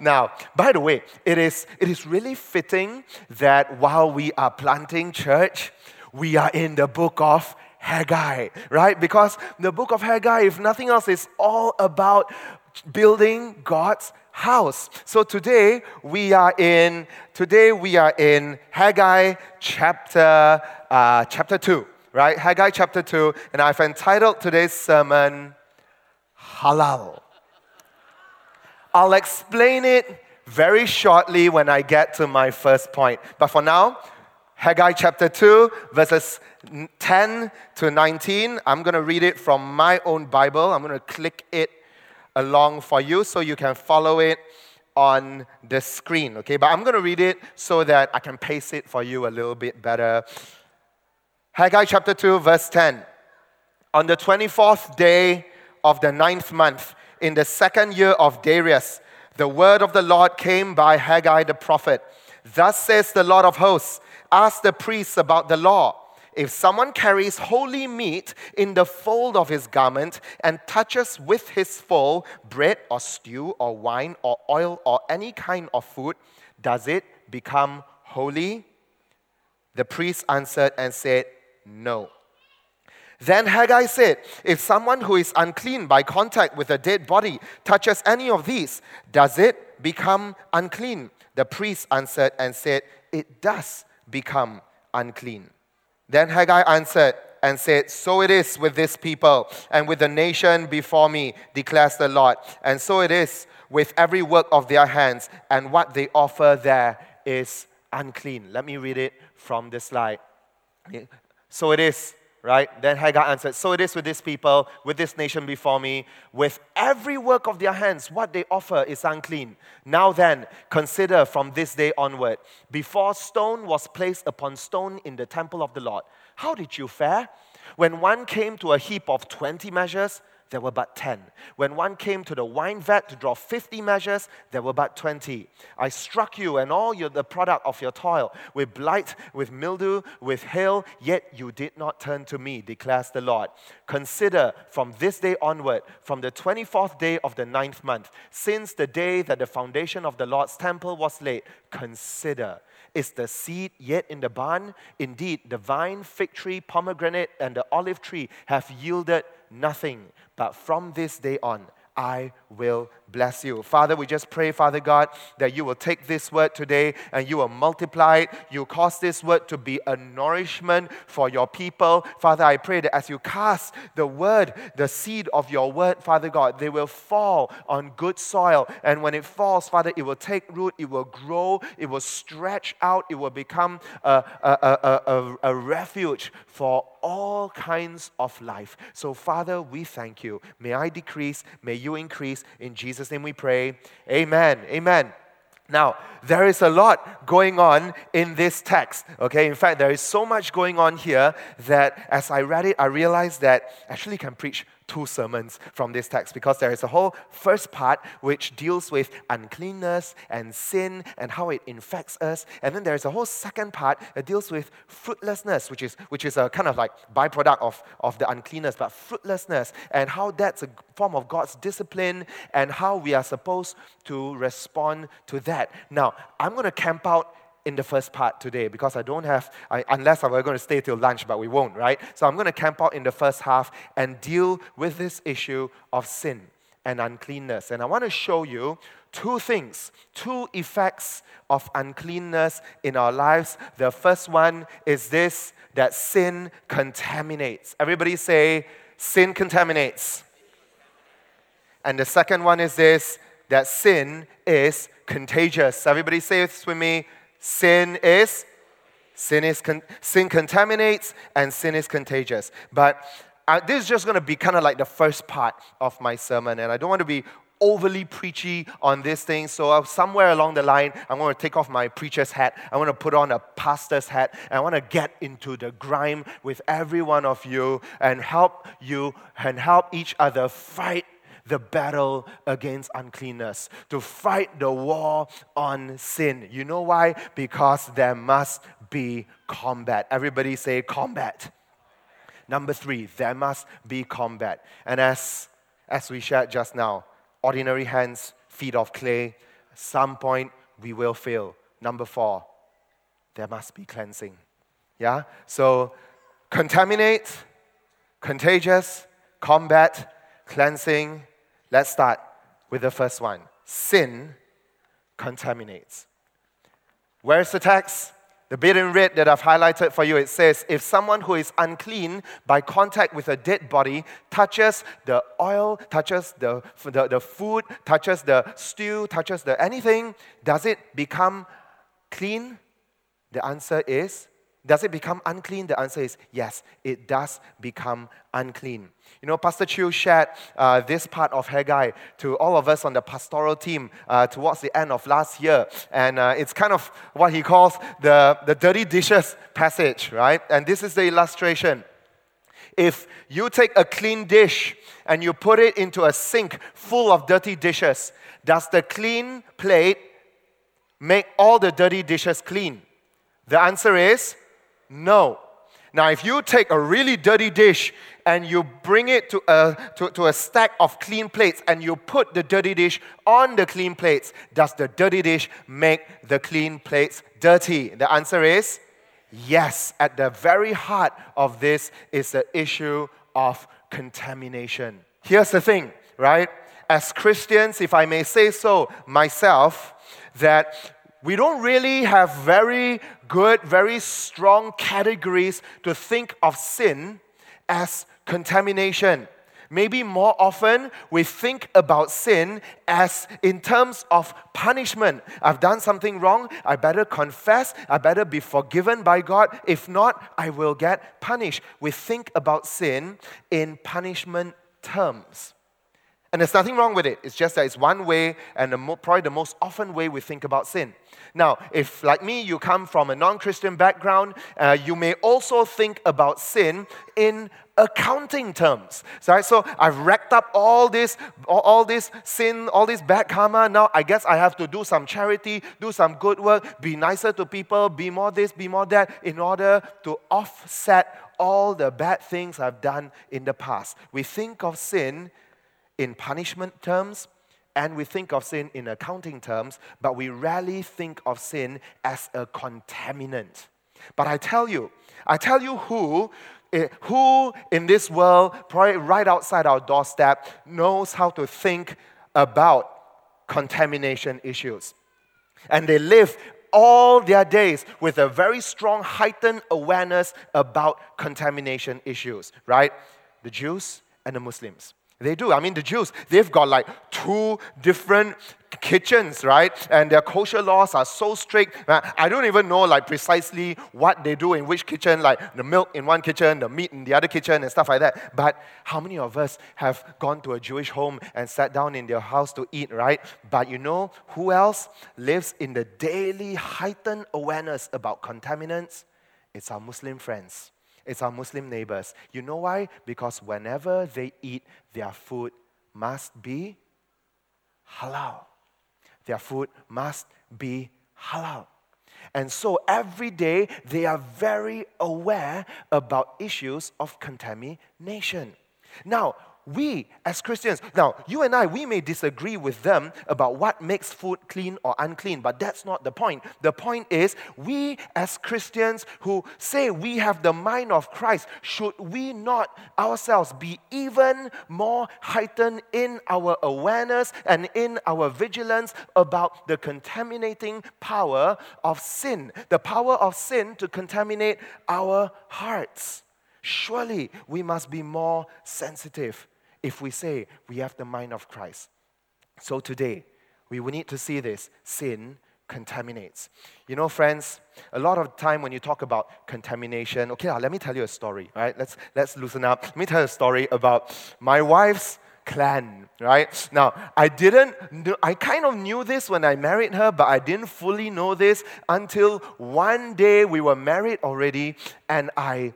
Now, by the way, it is, it is really fitting that while we are planting church, we are in the book of Haggai, right? Because the book of Haggai, if nothing else, is all about building God's house. So today we are in today we are in Haggai chapter uh, chapter two, right? Haggai chapter two, and I've entitled today's sermon Halal. I'll explain it very shortly when I get to my first point. But for now, Haggai chapter 2, verses 10 to 19. I'm going to read it from my own Bible. I'm going to click it along for you so you can follow it on the screen, okay? But I'm going to read it so that I can pace it for you a little bit better. Haggai chapter 2, verse 10. On the 24th day of the ninth month, in the second year of Darius, the word of the Lord came by Haggai the prophet. Thus says the Lord of hosts Ask the priests about the law. If someone carries holy meat in the fold of his garment and touches with his fold bread or stew or wine or oil or any kind of food, does it become holy? The priest answered and said, No. Then Haggai said, If someone who is unclean by contact with a dead body touches any of these, does it become unclean? The priest answered and said, It does become unclean. Then Haggai answered and said, So it is with this people and with the nation before me, declares the Lord. And so it is with every work of their hands, and what they offer there is unclean. Let me read it from the slide. So it is right? Then Haggai answered, So it is with this people, with this nation before me, with every work of their hands, what they offer is unclean. Now then, consider from this day onward, before stone was placed upon stone in the temple of the Lord, how did you fare? When one came to a heap of 20 measures, there were but 10. When one came to the wine vat to draw 50 measures, there were but 20. I struck you and all your, the product of your toil with blight, with mildew, with hail, yet you did not turn to me, declares the Lord. Consider from this day onward, from the 24th day of the ninth month, since the day that the foundation of the Lord's temple was laid, consider. Is the seed yet in the barn? Indeed, the vine, fig tree, pomegranate, and the olive tree have yielded nothing. But from this day on, I will bless you. Father, we just pray, Father God, that you will take this word today and you will multiply it. You cause this word to be a nourishment for your people. Father, I pray that as you cast the word, the seed of your word, Father God, they will fall on good soil. And when it falls, Father, it will take root, it will grow, it will stretch out, it will become a, a, a, a, a refuge for all kinds of life. So, Father, we thank you. May I decrease, may you increase. In Jesus' name we pray. Amen. Amen. Now, there is a lot going on in this text, okay? In fact, there is so much going on here that as I read it, I realized that actually can preach two sermons from this text because there is a whole first part which deals with uncleanness and sin and how it infects us. And then there's a whole second part that deals with fruitlessness, which is, which is a kind of like byproduct of, of the uncleanness, but fruitlessness and how that's a form of God's discipline and how we are supposed to respond to that. Now, I'm going to camp out in the first part today because I don't have, I, unless we're going to stay till lunch, but we won't, right? So I'm going to camp out in the first half and deal with this issue of sin and uncleanness. And I want to show you two things, two effects of uncleanness in our lives. The first one is this that sin contaminates. Everybody say, sin contaminates. And the second one is this that sin is contagious. Everybody say this with me Sin is sin is con- sin contaminates and sin is contagious. But uh, this is just going to be kind of like the first part of my sermon, and I don't want to be overly preachy on this thing. So uh, somewhere along the line, I'm going to take off my preacher's hat. I want to put on a pastor's hat. And I want to get into the grime with every one of you and help you and help each other fight the battle against uncleanness, to fight the war on sin. You know why? Because there must be combat. Everybody say combat. Number three, there must be combat. And as, as we shared just now, ordinary hands, feet of clay, some point we will fail. Number four, there must be cleansing. Yeah? So, contaminate, contagious, combat, cleansing. Let's start with the first one sin contaminates. Where's the text? The bit in red that I've highlighted for you, it says, if someone who is unclean by contact with a dead body touches the oil, touches the, the, the food, touches the stew, touches the anything, does it become clean? The answer is does it become unclean? The answer is yes, it does become unclean. You know, Pastor Chu shared uh, this part of Haggai to all of us on the pastoral team uh, towards the end of last year. And uh, it's kind of what he calls the, the dirty dishes passage, right? And this is the illustration. If you take a clean dish and you put it into a sink full of dirty dishes, does the clean plate make all the dirty dishes clean? The answer is no. Now, if you take a really dirty dish and you bring it to a, to, to a stack of clean plates and you put the dirty dish on the clean plates, does the dirty dish make the clean plates dirty? The answer is yes. At the very heart of this is the issue of contamination. Here's the thing, right? As Christians, if I may say so myself, that we don't really have very good, very strong categories to think of sin as contamination. Maybe more often we think about sin as in terms of punishment. I've done something wrong, I better confess, I better be forgiven by God. If not, I will get punished. We think about sin in punishment terms. And there's nothing wrong with it. It's just that it's one way and the mo- probably the most often way we think about sin. Now, if like me, you come from a non Christian background, uh, you may also think about sin in accounting terms. So, so I've racked up all this, all, all this sin, all this bad karma. Now I guess I have to do some charity, do some good work, be nicer to people, be more this, be more that, in order to offset all the bad things I've done in the past. We think of sin in punishment terms and we think of sin in accounting terms, but we rarely think of sin as a contaminant. But I tell you, I tell you who, eh, who in this world, probably right outside our doorstep, knows how to think about contamination issues. And they live all their days with a very strong, heightened awareness about contamination issues, right? The Jews and the Muslims. They do. I mean, the Jews, they've got like two different kitchens, right? And their kosher laws are so strict. I don't even know like precisely what they do in which kitchen, like the milk in one kitchen, the meat in the other kitchen, and stuff like that. But how many of us have gone to a Jewish home and sat down in their house to eat, right? But you know who else lives in the daily heightened awareness about contaminants? It's our Muslim friends. It's our Muslim neighbors. You know why? Because whenever they eat, their food must be halal. Their food must be halal. And so every day they are very aware about issues of contamination. Now, we as Christians, now you and I, we may disagree with them about what makes food clean or unclean, but that's not the point. The point is, we as Christians who say we have the mind of Christ, should we not ourselves be even more heightened in our awareness and in our vigilance about the contaminating power of sin, the power of sin to contaminate our hearts? Surely we must be more sensitive if we say we have the mind of Christ. So today, we need to see this sin contaminates. You know, friends, a lot of time when you talk about contamination, okay, ah, let me tell you a story, right? Let's, let's loosen up. Let me tell you a story about my wife's clan, right? Now, I didn't, I kind of knew this when I married her, but I didn't fully know this until one day we were married already and I,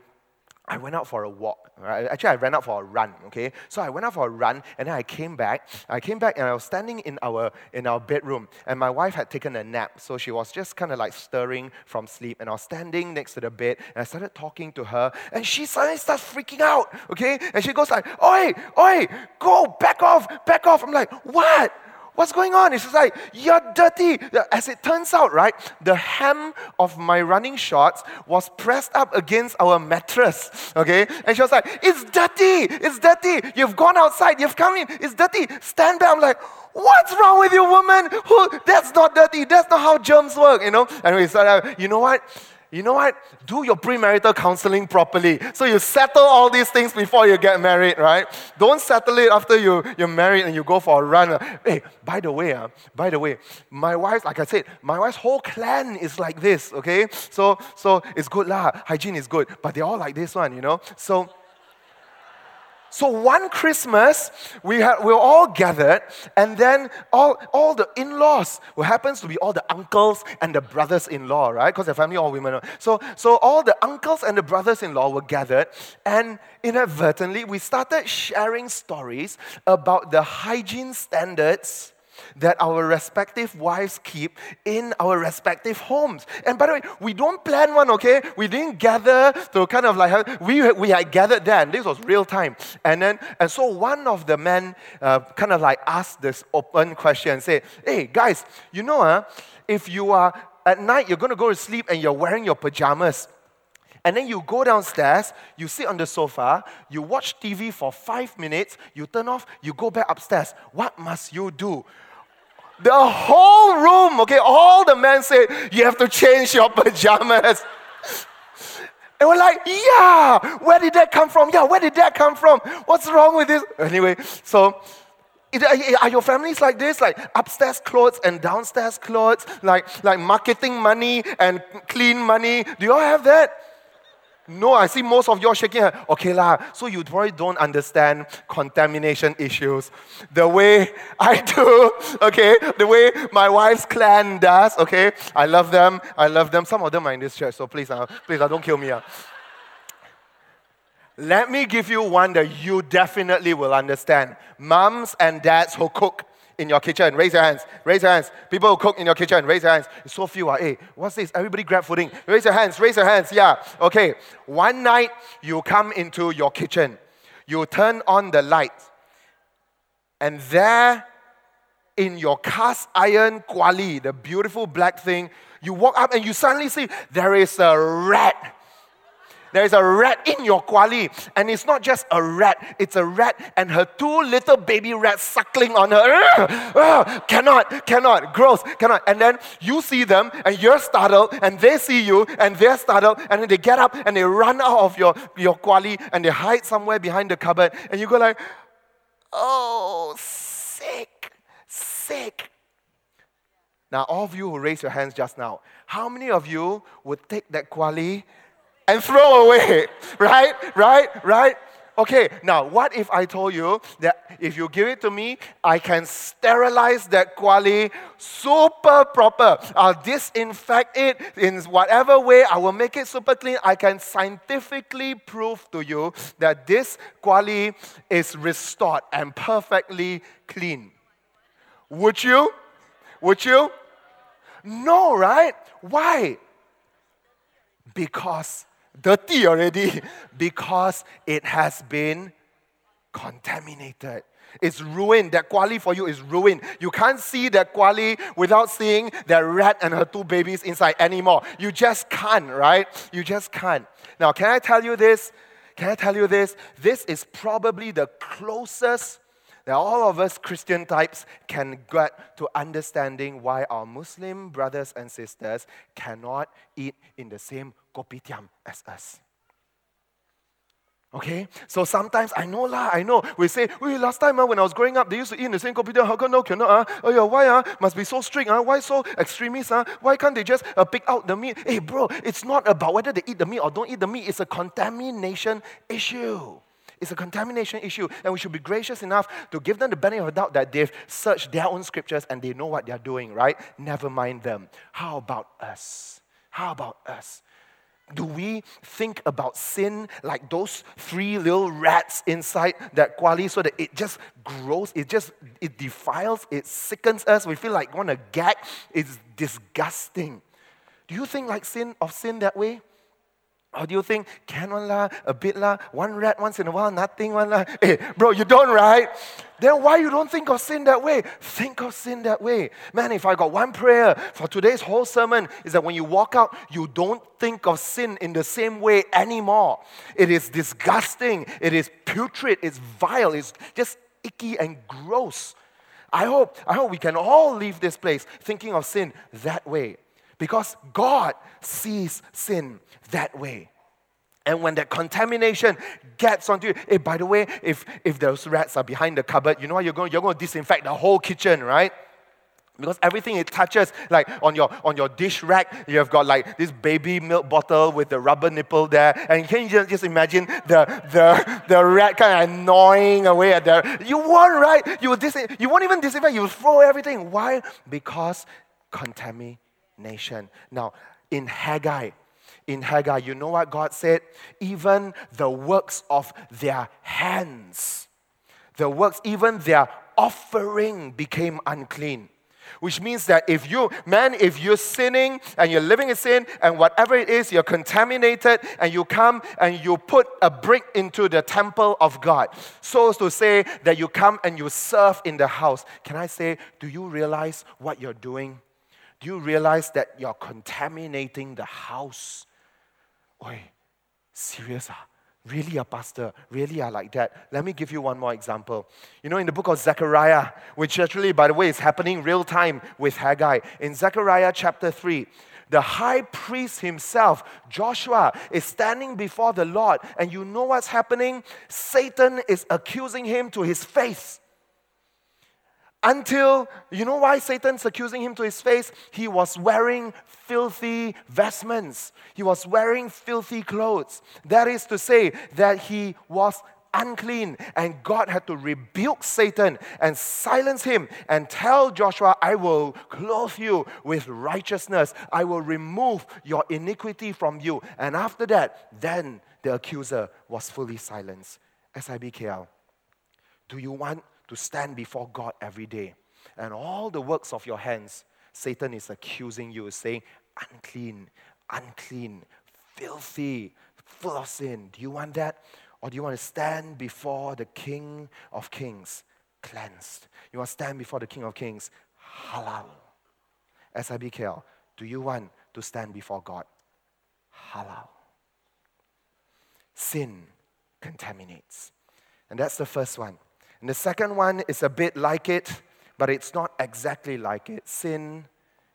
I went out for a walk Right? Actually, I ran out for a run. Okay, so I went out for a run, and then I came back. I came back, and I was standing in our in our bedroom, and my wife had taken a nap, so she was just kind of like stirring from sleep. And I was standing next to the bed, and I started talking to her, and she suddenly starts freaking out. Okay, and she goes like, "Oi, oi, go back off, back off." I'm like, "What? What's going on? It's like, You're dirty. As it turns out, right, the hem of my running shorts was pressed up against our mattress. Okay? And she was like, It's dirty. It's dirty. You've gone outside. You've come in. It's dirty. Stand back. I'm like, What's wrong with you, woman? Who, that's not dirty. That's not how germs work, you know? And we said, uh, You know what? You know what? Do your premarital counseling properly. So you settle all these things before you get married, right? Don't settle it after you, you're married and you go for a run. Hey, by the way, uh, by the way, my wife, like I said, my wife's whole clan is like this, okay? So so it's good lah. Hygiene is good, but they're all like this one, you know? So so one Christmas, we, had, we were all gathered, and then all, all the in laws, who happens to be all the uncles and the brothers in law, right? Because the family all women. So, so all the uncles and the brothers in law were gathered, and inadvertently, we started sharing stories about the hygiene standards that our respective wives keep in our respective homes. And by the way, we don't plan one, okay? We didn't gather to kind of like, we, we had gathered then. This was real time. And then, and so one of the men uh, kind of like asked this open question and say, hey, guys, you know, uh, if you are at night, you're going to go to sleep and you're wearing your pajamas. And then you go downstairs, you sit on the sofa, you watch TV for five minutes, you turn off, you go back upstairs. What must you do? The whole room, okay, all the men said, You have to change your pajamas. And we're like, Yeah, where did that come from? Yeah, where did that come from? What's wrong with this? Anyway, so are your families like this? Like upstairs clothes and downstairs clothes? Like, like marketing money and clean money? Do you all have that? No, I see most of you shaking head. Okay lah, so you probably don't understand contamination issues the way I do, okay? The way my wife's clan does, okay? I love them, I love them. Some of them are in this church, so please, uh, please, uh, don't kill me. Uh. Let me give you one that you definitely will understand. Moms and dads who cook in your kitchen? Raise your hands. Raise your hands. People who cook in your kitchen, raise your hands. It's so few. Uh. Hey, what's this? Everybody grab footing. Raise your hands. Raise your hands. Yeah. Okay. One night you come into your kitchen. You turn on the light. And there in your cast iron kuali, the beautiful black thing, you walk up and you suddenly see there is a rat there is a rat in your kuali. And it's not just a rat, it's a rat and her two little baby rats suckling on her. Ah, ah, cannot, cannot, gross, cannot. And then you see them and you're startled and they see you and they're startled and then they get up and they run out of your, your kuali and they hide somewhere behind the cupboard and you go like, oh, sick, sick. Now, all of you who raised your hands just now, how many of you would take that kuali and throw away. right? Right? Right? Okay, now what if I told you that if you give it to me, I can sterilize that kuali super proper. I'll disinfect it in whatever way, I will make it super clean. I can scientifically prove to you that this kuali is restored and perfectly clean. Would you? Would you? No, right? Why? Because dirty already because it has been contaminated. It's ruined. That kuali for you is ruined. You can't see that kuali without seeing that rat and her two babies inside anymore. You just can't, right? You just can't. Now, can I tell you this? Can I tell you this? This is probably the closest that all of us Christian types can get to understanding why our Muslim brothers and sisters cannot eat in the same kopitiam as us. Okay? So sometimes I know lah, I know. We say, Wait, last time uh, when I was growing up, they used to eat in the same kopitiam. How come no cannot? Uh? Oh yeah, why? Uh? Must be so strict. Uh? Why so extremist? Uh? Why can't they just uh, pick out the meat? Hey bro, it's not about whether they eat the meat or don't eat the meat. It's a contamination issue. It's a contamination issue, and we should be gracious enough to give them the benefit of the doubt that they've searched their own scriptures and they know what they're doing, right? Never mind them. How about us? How about us? Do we think about sin like those three little rats inside that kuali so that it just grows, it just it defiles, it sickens us, we feel like want to gag, it's disgusting. Do you think like sin of sin that way? Or do you think, can one la, a bit la, one rat once in a while, nothing one la? Hey, eh, bro, you don't, right? Then why you don't think of sin that way? Think of sin that way. Man, if I got one prayer for today's whole sermon, is that when you walk out, you don't think of sin in the same way anymore. It is disgusting, it is putrid, it's vile, it's just icky and gross. I hope, I hope we can all leave this place thinking of sin that way. Because God sees sin that way. And when that contamination gets onto you, hey, by the way, if, if those rats are behind the cupboard, you know what? You're going, you're going to disinfect the whole kitchen, right? Because everything it touches, like on your on your dish rack, you've got like this baby milk bottle with the rubber nipple there. And can you just, just imagine the, the, the rat kind of gnawing away at there? You won't, right? You, will dis- you won't even disinfect, you will throw everything. Why? Because contamination nation. Now, in Haggai, in Haggai, you know what God said? Even the works of their hands, the works, even their offering became unclean. Which means that if you, man, if you're sinning and you're living in sin and whatever it is, you're contaminated and you come and you put a brick into the temple of God. So as to say that you come and you serve in the house. Can I say, do you realize what you're doing? Do you realize that you're contaminating the house? Oi, serious ah? Really, a pastor? Really, are like that? Let me give you one more example. You know, in the book of Zechariah, which actually, by the way, is happening real time with Haggai, in Zechariah chapter 3, the high priest himself, Joshua, is standing before the Lord, and you know what's happening? Satan is accusing him to his face. Until, you know why Satan's accusing him to his face? He was wearing filthy vestments. He was wearing filthy clothes. That is to say, that he was unclean. And God had to rebuke Satan and silence him and tell Joshua, I will clothe you with righteousness. I will remove your iniquity from you. And after that, then the accuser was fully silenced. SIBKL, do you want to stand before God every day. And all the works of your hands, Satan is accusing you, saying, unclean, unclean, filthy, full of sin. Do you want that? Or do you want to stand before the King of Kings, cleansed? You want to stand before the King of Kings, halal. SIBKL, do you want to stand before God? Halal. Sin contaminates. And that's the first one. And the second one is a bit like it, but it's not exactly like it. Sin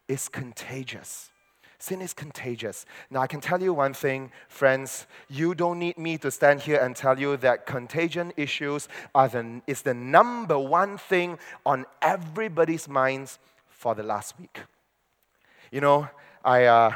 is contagious. Sin is contagious. Now, I can tell you one thing, friends. You don't need me to stand here and tell you that contagion issues are the, is the number one thing on everybody's minds for the last week. You know, I, uh,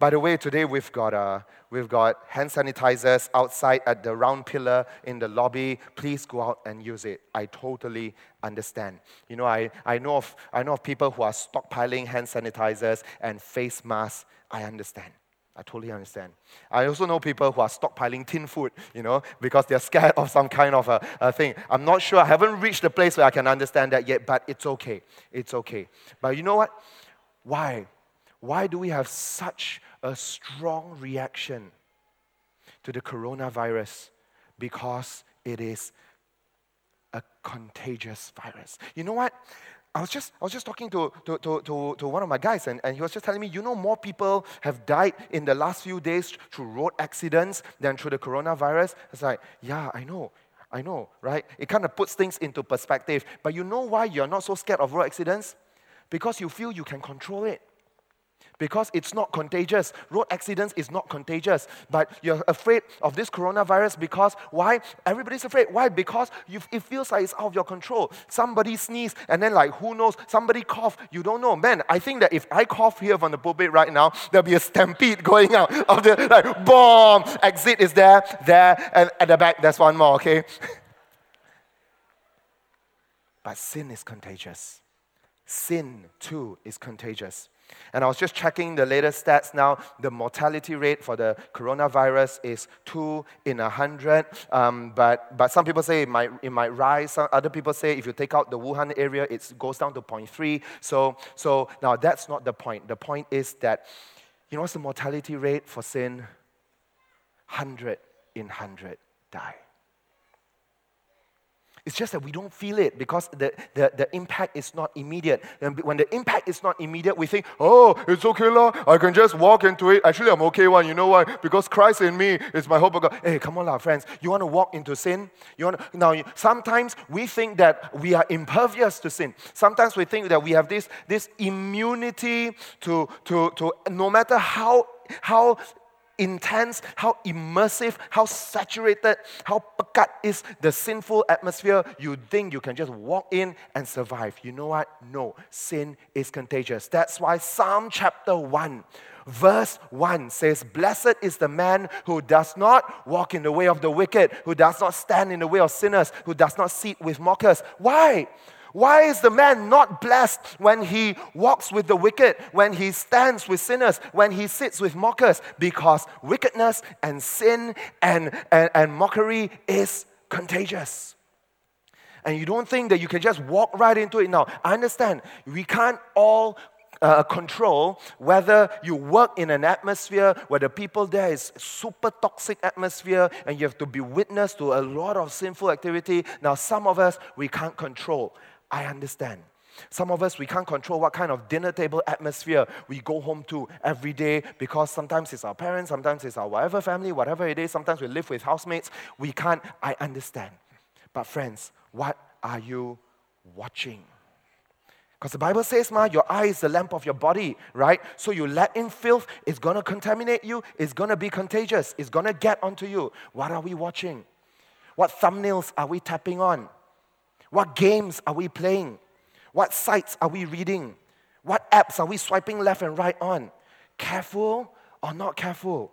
by the way, today we've got, uh, we've got hand sanitizers outside at the round pillar in the lobby. Please go out and use it. I totally understand. You know, I, I, know, of, I know of people who are stockpiling hand sanitizers and face masks. I understand. I totally understand. I also know people who are stockpiling tin food, you know, because they're scared of some kind of a, a, thing. I'm not sure. I haven't reached the place where I can understand that yet, but it's okay. It's okay. But you know what? Why? Why do we have such a strong reaction to the coronavirus because it is a contagious virus. You know what? I was just, I was just talking to, to, to, to, one of my guys, and, and he was just telling me, you know, more people have died in the last few days through road accidents than through the coronavirus. It's like, yeah, I know. I know, right? It kind of puts things into perspective. But you know why you're not so scared of road accidents? Because you feel you can control it because it's not contagious. Road accidents is not contagious, but you're afraid of this coronavirus because why? Everybody's afraid. Why? Because it feels like it's out of your control. Somebody sneeze and then like who knows? Somebody cough. You don't know. Man, I think that if I cough here from the pulpit right now, there'll be a stampede going out of the like bomb. Exit is there, there, and at the back there's one more. Okay. but sin is contagious. Sin too is contagious. And I was just checking the latest stats now. The mortality rate for the coronavirus is 2 in a 100. Um, but, but some people say it might, it might rise. Some other people say if you take out the Wuhan area, it goes down to 0.3. So, so now that's not the point. The point is that, you know what's the mortality rate for sin? hundred in hundred die. It's just that we don't feel it because the, the, the impact is not immediate. And when the impact is not immediate, we think, oh, it's okay, lah. I can just walk into it. Actually, I'm okay one. You know why? Because Christ in me is my hope of God. Hey, come on, lah, friends. You want to walk into sin? You want to, now, sometimes we think that we are impervious to sin. Sometimes we think that we have this, this immunity to, to, to no matter how how intense, how immersive, how saturated, how pekat is the sinful atmosphere, you think you can just walk in and survive. You know what? No, sin is contagious. That's why Psalm chapter 1 verse 1 says, Blessed is the man who does not walk in the way of the wicked, who does not stand in the way of sinners, who does not sit with mockers. Why? Why is the man not blessed when he walks with the wicked, when he stands with sinners, when he sits with mockers? Because wickedness and sin and, and, and mockery is contagious. And you don't think that you can just walk right into it now. I understand we can't all uh, control whether you work in an atmosphere where the people there is super toxic atmosphere and you have to be witness to a lot of sinful activity now some of us we can't control I understand. Some of us, we can't control what kind of dinner table atmosphere we go home to every day because sometimes it's our parents, sometimes it's our whatever family, whatever it is, sometimes we live with housemates. We can't, I understand. But, friends, what are you watching? Because the Bible says, Ma, your eye is the lamp of your body, right? So you let in filth, it's gonna contaminate you, it's gonna be contagious, it's gonna get onto you. What are we watching? What thumbnails are we tapping on? What games are we playing? What sites are we reading? What apps are we swiping left and right on? Careful or not careful?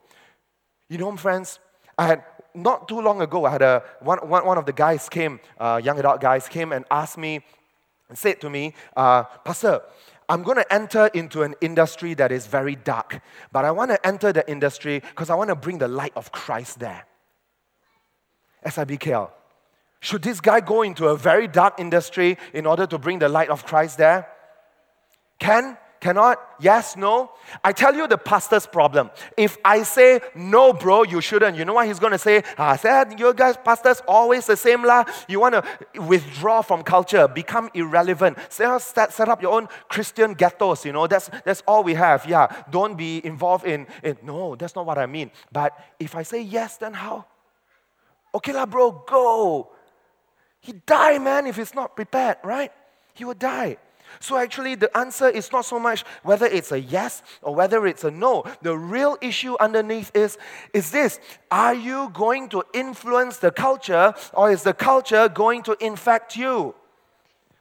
You know, friends, I had not too long ago, I had a one, one, one of the guys came, uh, young adult guys came and asked me and said to me, uh, Pastor, I'm going to enter into an industry that is very dark, but I want to enter the industry because I want to bring the light of Christ there. SIBKL. Should this guy go into a very dark industry in order to bring the light of Christ there? Can? Cannot? Yes? No? I tell you the pastor's problem. If I say, no, bro, you shouldn't, you know what he's going to say? Ah, I said, you guys, pastors, always the same lah. You want to withdraw from culture, become irrelevant. Set, set up your own Christian ghettos, you know, that's, that's all we have. Yeah, don't be involved in, in, no, that's not what I mean. But if I say yes, then how? Okay lah, bro, go. He die, man, if he's not prepared, right? He will die. So actually, the answer is not so much whether it's a yes or whether it's a no. The real issue underneath is, is this Are you going to influence the culture or is the culture going to infect you?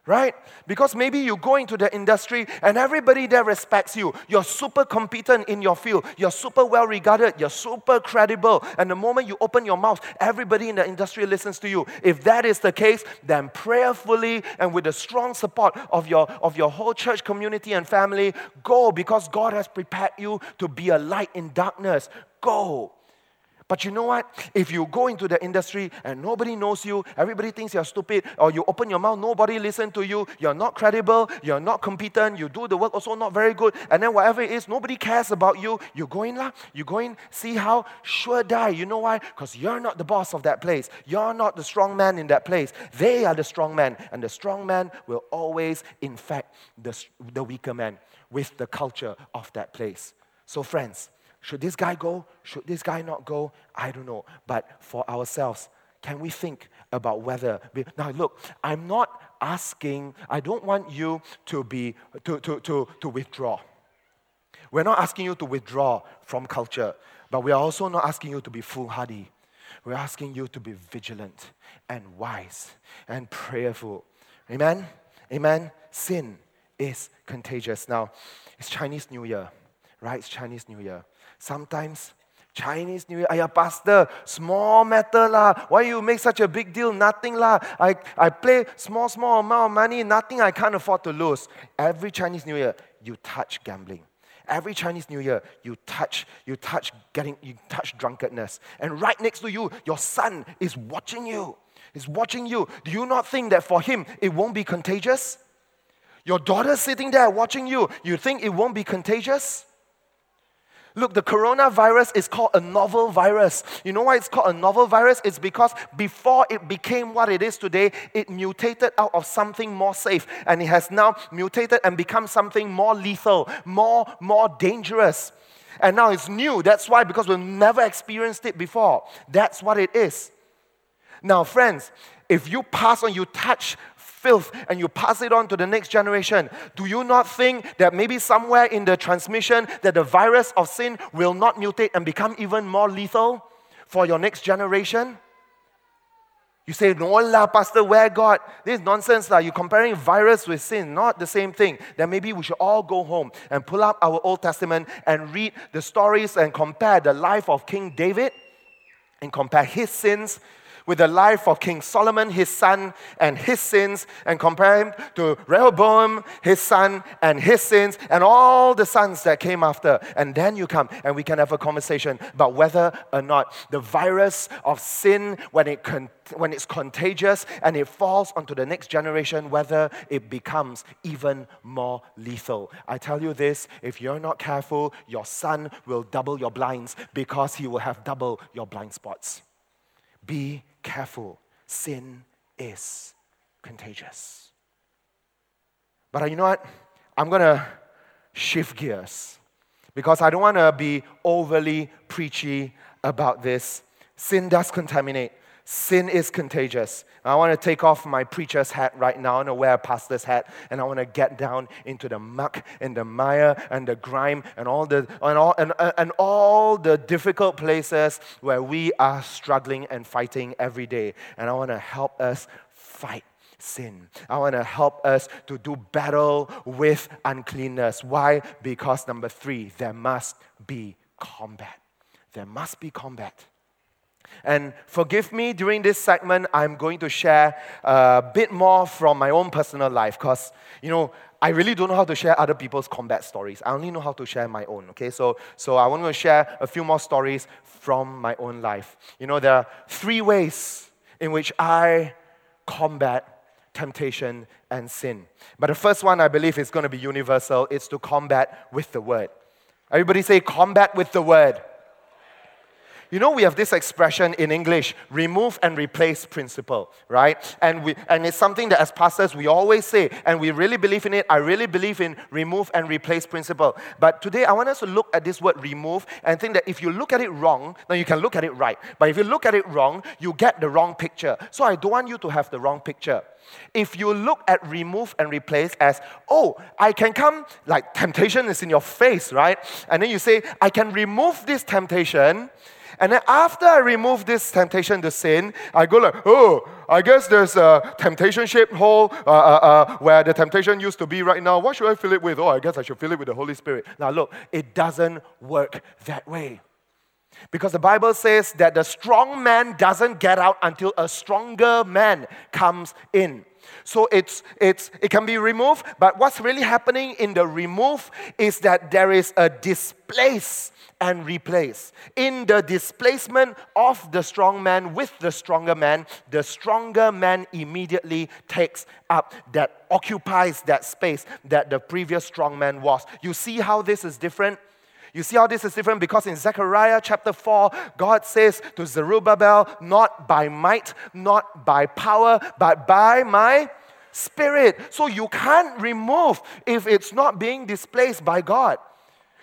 Right? Because maybe you go into the industry and everybody there respects you. You're super competent in your field. You're super well regarded. You're super credible. And the moment you open your mouth, everybody in the industry listens to you. If that is the case, then prayerfully and with the strong support of your, of your whole church community and family, go because God has prepared you to be a light in darkness. Go. But you know what? If you go into the industry and nobody knows you, everybody thinks you're stupid, or you open your mouth, nobody listens to you, you're not credible, you're not competent, you do the work also not very good, and then whatever it is, nobody cares about you, you go in, lah, you go in, see how? Sure die. You know why? Because you're not the boss of that place. You're not the strong man in that place. They are the strong man, and the strong man will always infect the, the weaker man with the culture of that place. So, friends, should this guy go? Should this guy not go? I don't know. But for ourselves, can we think about whether now look i'm not asking i don't want you to be to, to, to, to withdraw. We're not asking you to withdraw from culture but we are also not asking you to be foolhardy. We're asking you to be vigilant and wise and prayerful. Amen? Amen? Sin is contagious. Now it's chinese new year right? It's chinese new year Sometimes Chinese New Year, ayah pastor, small matter lah. Why you make such a big deal? Nothing lah. I, I play small, small amount of money, nothing I can't afford to lose. Every Chinese New Year, you touch gambling. Every Chinese New Year, you touch, you touch getting, you touch drunkenness. And right next to you, your son is watching you. He's watching you. Do you not think that for him it won't be contagious? Your daughter sitting there watching you, you think it won't be contagious? Look, the coronavirus is called a novel virus. You know why it's called a novel virus? It's because before it became what it is today, it mutated out of something more safe. And it has now mutated and become something more lethal, more, more dangerous. And now it's new. That's why, because we've never experienced it before. That's what it is. Now, friends, if you pass on, you touch filth and you pass it on to the next generation, do you not think that maybe somewhere in the transmission that the virus of sin will not mutate and become even more lethal for your next generation? You say, no lah, Pastor, where God? This is nonsense lah. You're comparing virus with sin, not the same thing. Then maybe we should all go home and pull up our Old Testament and read the stories and compare the life of King David and compare his sins with the life of King Solomon, his son, and his sins, and compare him to Rehoboam, his son, and his sins, and all the sons that came after. And then you come and we can have a conversation about whether or not the virus of sin, when, it con- when it's contagious and it falls onto the next generation, whether it becomes even more lethal. I tell you this if you're not careful, your son will double your blinds because he will have double your blind spots. Be careful. Sin is contagious. But you know what? I'm going to shift gears because I don't want to be overly preachy about this. Sin does contaminate. Sin is contagious. I want to take off my preacher's hat right now and wear a pastor's hat, and I want to get down into the muck and the mire and the grime and all the and all and, and all the difficult places where we are struggling and fighting every day. And I want to help us fight sin. I want to help us to do battle with uncleanness. Why? Because number three, there must be combat. There must be combat. And forgive me, during this segment, I'm going to share a bit more from my own personal life because, you know, I really don't know how to share other people's combat stories. I only know how to share my own, okay? So, so I want to share a few more stories from my own life. You know, there are three ways in which I combat temptation and sin. But the first one I believe is going to be universal. It's to combat with the word. Everybody say combat with the word. You know, we have this expression in English, remove and replace principle, right? And, we, and it's something that as pastors we always say, and we really believe in it. I really believe in remove and replace principle. But today I want us to look at this word remove and think that if you look at it wrong, then you can look at it right. But if you look at it wrong, you get the wrong picture. So I don't want you to have the wrong picture. If you look at remove and replace as, oh, I can come, like temptation is in your face, right? And then you say, I can remove this temptation and then after I remove this temptation to sin, I go like, oh, I guess there's a temptation shaped hole uh, uh, uh, where the temptation used to be right now. What should I fill it with? Oh, I guess I should fill it with the Holy Spirit. Now, look, it doesn't work that way. Because the Bible says that the strong man doesn't get out until a stronger man comes in. So it's, it's, it can be removed, but what's really happening in the remove is that there is a displace and replace. In the displacement of the strong man with the stronger man, the stronger man immediately takes up that occupies that space that the previous strong man was. You see how this is different? You see how this is different? Because in Zechariah chapter 4, God says to Zerubbabel, Not by might, not by power, but by my spirit. So you can't remove if it's not being displaced by God.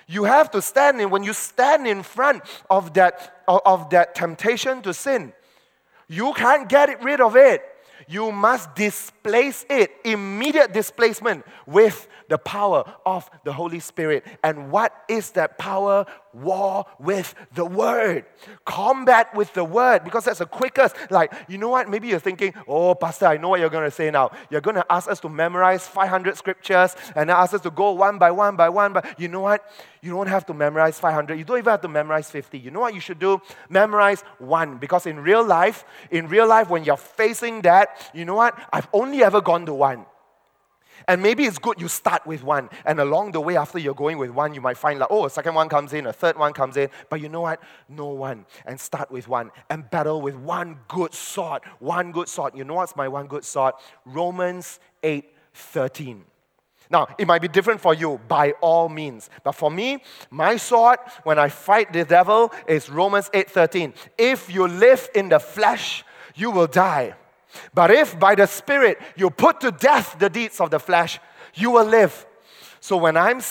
You have to stand in, when you stand in front of that, of that temptation to sin, you can't get rid of it. You must displace it, immediate displacement with the power of the Holy Spirit. And what is that power? War with the Word. Combat with the Word, because that's the quickest. Like, you know what? Maybe you're thinking, oh, Pastor, I know what you're going to say now. You're going to ask us to memorize 500 scriptures and ask us to go one by one by one. But you know what? You don't have to memorize 500. You don't even have to memorize 50. You know what you should do? Memorize one. Because in real life, in real life, when you're facing that, you know what? I've only ever gone to one. And maybe it's good you start with one. And along the way, after you're going with one, you might find like, oh, a second one comes in, a third one comes in. But you know what? No one. And start with one. And battle with one good sword. One good sword. You know what's my one good sword? Romans 8 13. Now, it might be different for you by all means. But for me, my sword when I fight the devil is Romans 8:13. If you live in the flesh, you will die. But if by the spirit you put to death the deeds of the flesh, you will live. So when I'm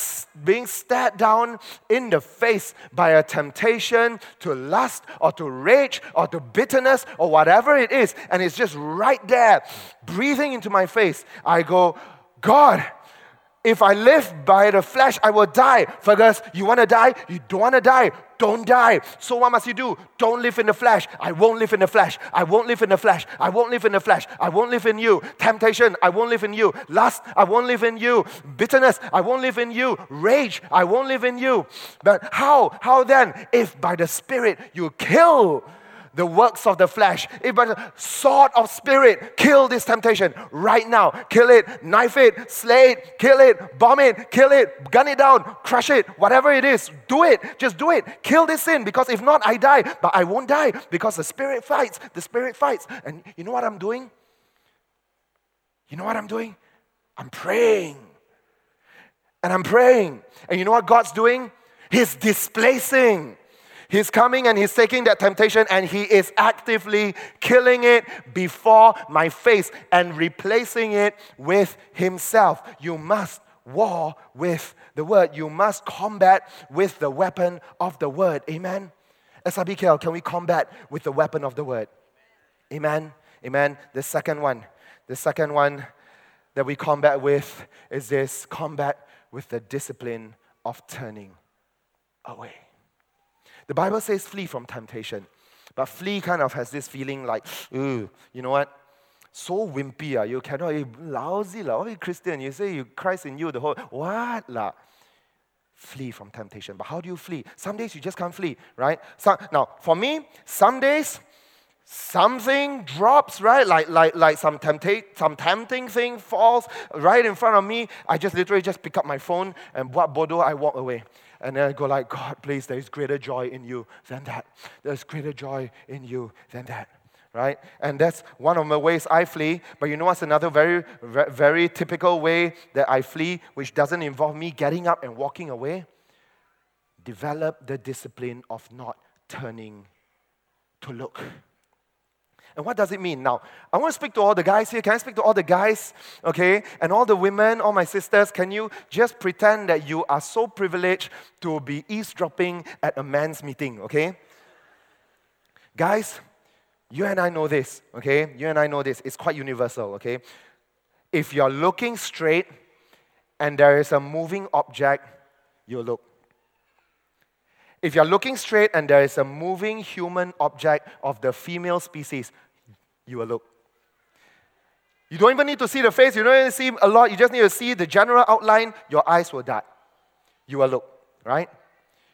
being stared down in the face by a temptation to lust or to rage or to bitterness or whatever it is, and it's just right there, breathing into my face, I go, God, if I live by the flesh, I will die. Fergus, you want to die? You don't want to die. Don't die. So what must you do? Don't live in the flesh. I won't live in the flesh. I won't live in the flesh. I won't live in the flesh. I won't live in you. Temptation, I won't live in you. Lust, I won't live in you. Bitterness, I won't live in you. Rage, I won't live in you. But how? How then? If by the Spirit you kill the works of the flesh. If by the sword of spirit, kill this temptation right now. Kill it, knife it, slay it, kill it, bomb it, kill it, gun it down, crush it, whatever it is, do it. Just do it. Kill this sin because if not, I die. But I won't die because the spirit fights. The spirit fights. And you know what I'm doing? You know what I'm doing? I'm praying. And I'm praying. And you know what God's doing? He's displacing. He's coming and he's taking that temptation and he is actively killing it before my face and replacing it with himself. You must war with the word. You must combat with the weapon of the word. Amen. SIBKL, can we combat with the weapon of the word? Amen. Amen. The second one, the second one that we combat with is this combat with the discipline of turning away. The Bible says flee from temptation. But flee kind of has this feeling like, ooh, you know what? So wimpy, ah, you cannot, you lousy, la. Oh, Christian, you say you Christ in you, the whole, what? La? Flee from temptation. But how do you flee? Some days you just can't flee, right? So, now, for me, some days, something drops, right? Like, like, like some, tempta- some tempting thing falls right in front of me. I just literally just pick up my phone and what bodo, I walk away. And then I go like, God, please, there is greater joy in you than that. There's greater joy in you than that. Right? And that's one of the ways I flee. But you know what's another very, very typical way that I flee, which doesn't involve me getting up and walking away? Develop the discipline of not turning to look. And what does it mean? Now, I want to speak to all the guys here. Can I speak to all the guys? Okay? And all the women, all my sisters, can you just pretend that you are so privileged to be eavesdropping at a man's meeting? Okay? Guys, you and I know this, okay? You and I know this. It's quite universal, okay? If you're looking straight and there is a moving object, you look. If you're looking straight and there is a moving human object of the female species, you will look. You don't even need to see the face, you don't to see a lot, you just need to see the general outline, your eyes will dart. You will look, right?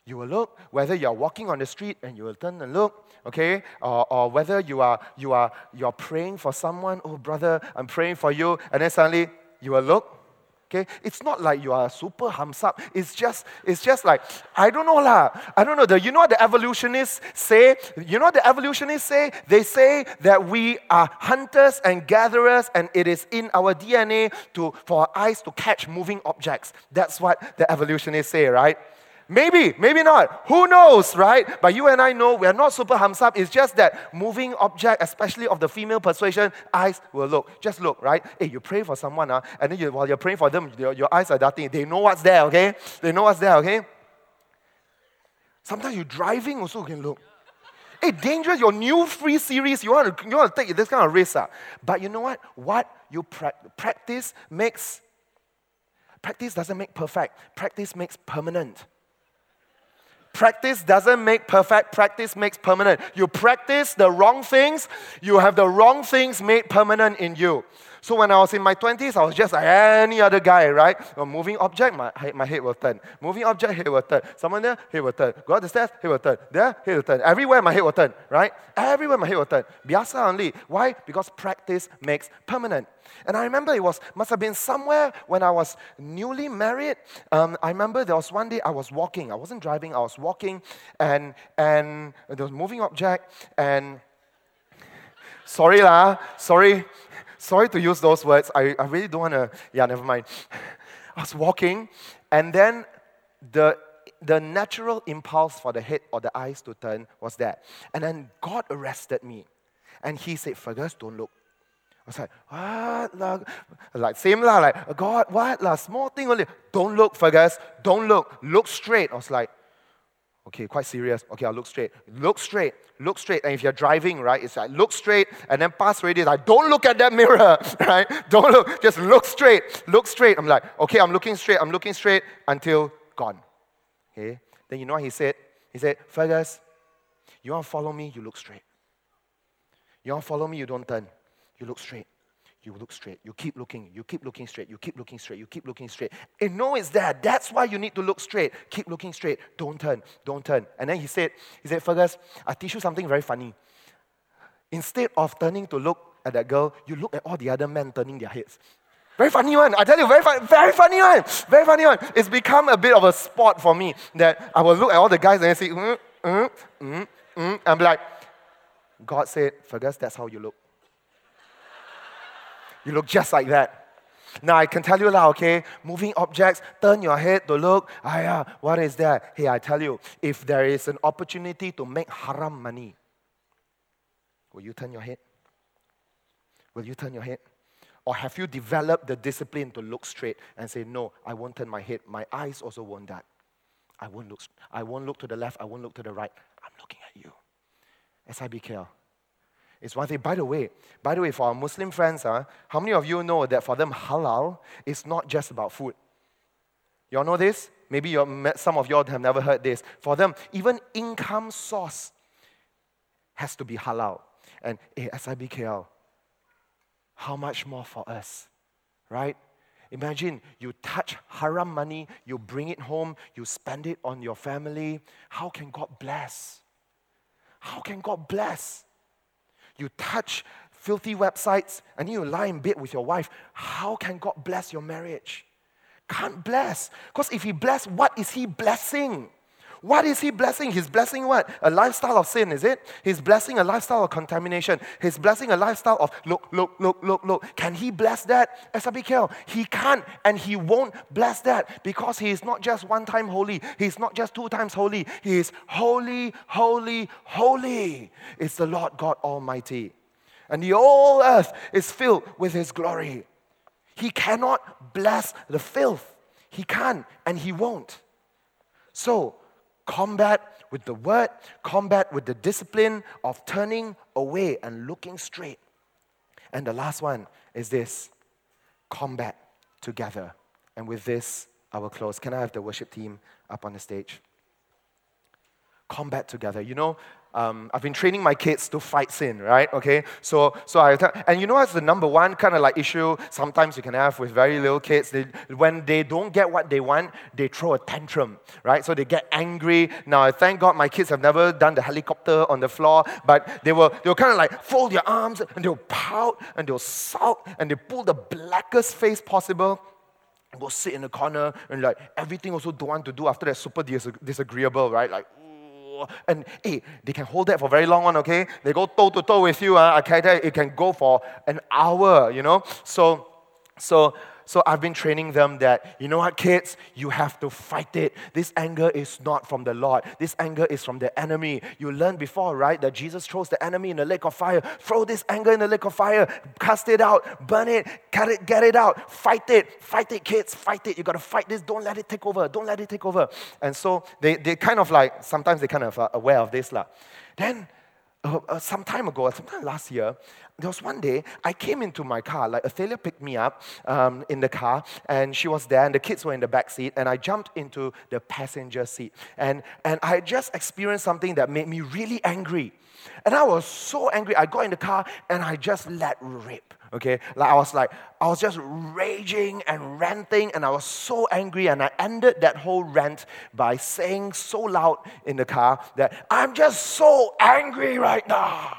You will look whether you're walking on the street and you will turn and look, okay? Or, or whether you are you are you're praying for someone, oh brother, I'm praying for you, and then suddenly you will look Okay? It's not like you are super hums up. It's just, it's just like, I don't know lah. I don't know. The, you know what the evolutionists say? You know what the evolutionists say? They say that we are hunters and gatherers and it is in our DNA to, for our eyes to catch moving objects. That's what the evolutionists say, right? Maybe, maybe not. Who knows, right? But you and I know we are not super hums up. It's just that moving object, especially of the female persuasion, eyes will look. Just look, right? Hey, you pray for someone, uh, and then you, while you're praying for them, your, your eyes are darting. They know what's there, okay? They know what's there, okay? Sometimes you're driving also can look. Hey, dangerous, your new free series, you want to, you want to take this kind of risk. Uh. But you know what? What you pra- practice makes, practice doesn't make perfect. Practice makes permanent. Practice doesn't make perfect, practice makes permanent. You practice the wrong things, you have the wrong things made permanent in you. So when I was in my 20s, I was just like any other guy, right? A moving object, my, my head will turn. Moving object, head will turn. Someone there, head will turn. Go up the stairs, head will turn. There, head will turn. Everywhere my head will turn, right? Everywhere my head will turn. Biasa only. Why? Because practice makes permanent. And I remember it was, must have been somewhere when I was newly married. Um, I remember there was one day I was walking. I wasn't driving, I was walking, and, and there was moving object, and sorry lah, sorry sorry to use those words. I, I really don't want to, yeah, never mind. I was walking, and then the the natural impulse for the head or the eyes to turn was that. And then God arrested me. And he said, Fergus, don't look. I was like, what? La? Like, same lah, like, God, what? La? Small thing only. Don't look, Fergus. Don't look. Look straight. I was like, okay, quite serious. Okay, I'll look straight. Look straight. Look straight. And if you're driving, right, it's like, look straight and then pass already. Like, don't look at that mirror, right? Don't look. Just look straight. Look straight. I'm like, okay, I'm looking straight. I'm looking straight until gone. Okay? Then you know what he said? He said, Fergus, you want to follow me? You look straight. You want to follow me? You don't turn. You look straight. You look straight. You keep looking. You keep looking straight. You keep looking straight. You keep looking straight. And no, it's there. That's why you need to look straight. Keep looking straight. Don't turn. Don't turn. And then he said, he said, Fergus, I teach you something very funny. Instead of turning to look at that girl, you look at all the other men turning their heads. Very funny one. I tell you, very, fun, very funny one. Very funny one. It's become a bit of a sport for me that I will look at all the guys and I say, mm, mm, mm, mm. I'm like, God said, Fergus, that's how you look. You look just like that. Now I can tell you now, okay, moving objects, turn your head to look. Ah, yeah, what is that? Hey, I tell you, if there is an opportunity to make haram money, will you turn your head? Will you turn your head? Or have you developed the discipline to look straight and say, No, I won't turn my head. My eyes also won't that. I won't look, I won't look to the left, I won't look to the right. I'm looking at you. SIBKL. It's one thing. By the way, by the way, for our Muslim friends, uh, how many of you know that for them halal is not just about food? Y'all know this? Maybe some of y'all have never heard this. For them, even income source has to be halal. And hey, SIBKL, how much more for us, right? Imagine you touch haram money, you bring it home, you spend it on your family. How can God bless? How can God bless? You touch filthy websites and you lie in bed with your wife. How can God bless your marriage? Can't bless. Because if He bless, what is He blessing? What is he blessing? He's blessing what? A lifestyle of sin, is it? He's blessing a lifestyle of contamination. He's blessing a lifestyle of look, look, look, look, look. Can he bless that? SIBKL, he can't and he won't bless that because he is not just one time holy. He's not just two times holy. He is holy, holy, holy. It's the Lord God Almighty. And the whole earth is filled with his glory. He cannot bless the filth. He can't and he won't. So, combat with the word, combat with the discipline of turning away and looking straight. And the last one is this combat together. And with this, I will close. Can I have the worship team up on the stage? Combat together. You know, um, I've been training my kids to fight sin, right? Okay, so so I and you know what's the number one kind of like issue sometimes you can have with very little kids. They, when they don't get what they want, they throw a tantrum, right? So they get angry. Now, I thank God my kids have never done the helicopter on the floor, but they will they will kind of like fold their arms and they'll pout and they'll sulk and they pull the blackest face possible go sit in the corner and like everything also don't want to do after that super disagreeable, right? Like, and hey, they can hold that for very long one, okay? They go toe to toe with you, uh, can tell it can go for an hour, you know? So, so so I've been training them that, you know what, kids, you have to fight it. This anger is not from the Lord, this anger is from the enemy. You learned before, right, that Jesus throws the enemy in the lake of fire. Throw this anger in the lake of fire, cast it out, burn it, get it, get it out, fight it, fight it, kids, fight it. You gotta fight this, don't let it take over, don't let it take over. And so they, they kind of like, sometimes they kind of are aware of this. lah. Then uh, uh, some time ago, sometime last year, there was one day I came into my car, like Athalia picked me up um, in the car, and she was there, and the kids were in the back seat, and I jumped into the passenger seat. And, and I just experienced something that made me really angry. And I was so angry. I got in the car and I just let rip. Okay, like I was like, I was just raging and ranting, and I was so angry. And I ended that whole rant by saying so loud in the car that I'm just so angry right now.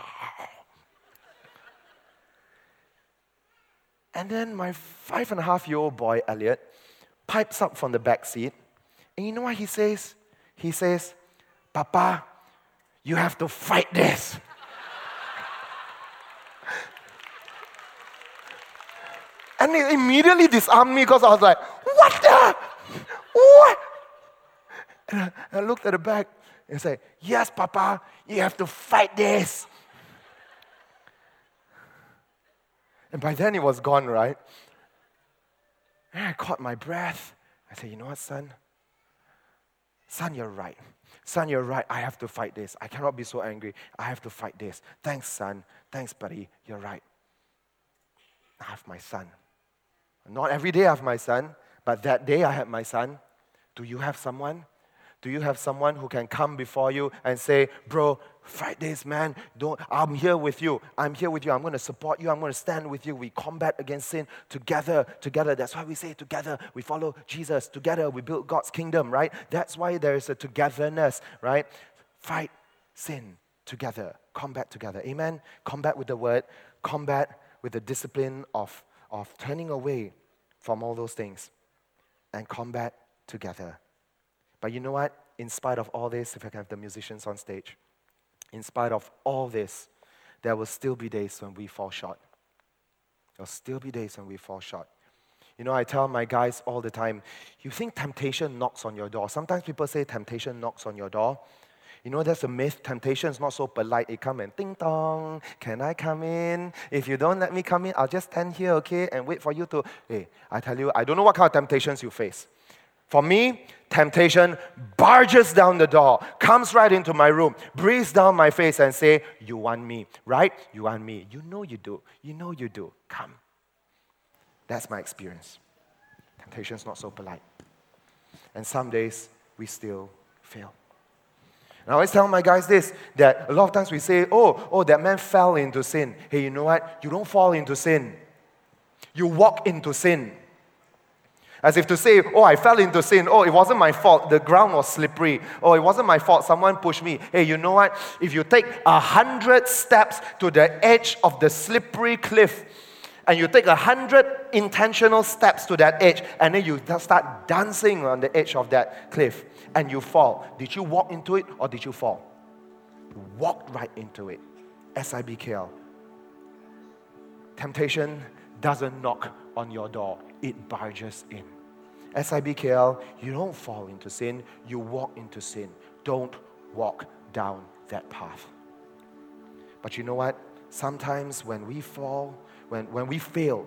And then my five and a half year old boy, Elliot, pipes up from the back seat. And you know what he says? He says, Papa, you have to fight this. And it immediately disarmed me because I was like, What the? What? And I, I looked at the back and said, Yes, Papa, you have to fight this. And by then it was gone, right? And I caught my breath. I said, You know what, son? Son, you're right. Son, you're right. I have to fight this. I cannot be so angry. I have to fight this. Thanks, son. Thanks, buddy. You're right. I have my son. Not every day I have my son, but that day I had my son. Do you have someone? Do you have someone who can come before you and say, Bro, this, man. Don't, I'm here with you. I'm here with you. I'm going to support you. I'm going to stand with you. We combat against sin together. Together. That's why we say together. We follow Jesus. Together, we build God's kingdom, right? That's why there is a togetherness, right? Fight sin together. Combat together. Amen. Combat with the word. Combat with the discipline of, of turning away from all those things. And combat together. But you know what? In spite of all this, if I can have the musicians on stage, in spite of all this, there will still be days when we fall short. There will still be days when we fall short. You know, I tell my guys all the time, you think temptation knocks on your door. Sometimes people say temptation knocks on your door. You know, that's a myth. Temptation is not so polite. It come and ding dong, can I come in? If you don't let me come in, I'll just stand here, okay, and wait for you to. Hey, I tell you, I don't know what kind of temptations you face. For me, temptation barges down the door, comes right into my room, breathes down my face and say, "You want me, right? You want me. You know you do. You know you do. Come." That's my experience. Temptation's not so polite. And some days we still fail. And I always tell my guys this that a lot of times we say, oh, oh, that man fell into sin. Hey, you know what? You don't fall into sin, you walk into sin. As if to say, oh, I fell into sin. Oh, it wasn't my fault. The ground was slippery. Oh, it wasn't my fault. Someone pushed me. Hey, you know what? If you take a hundred steps to the edge of the slippery cliff, and you take a hundred intentional steps to that edge, and then you start dancing on the edge of that cliff, and you fall. Did you walk into it or did you fall? You walked right into it. SIBKL. Temptation doesn't knock on your door it barges in. SIBKL, you don't fall into sin, you walk into sin. Don't walk down that path. But you know what? Sometimes when we fall, when, when we fail,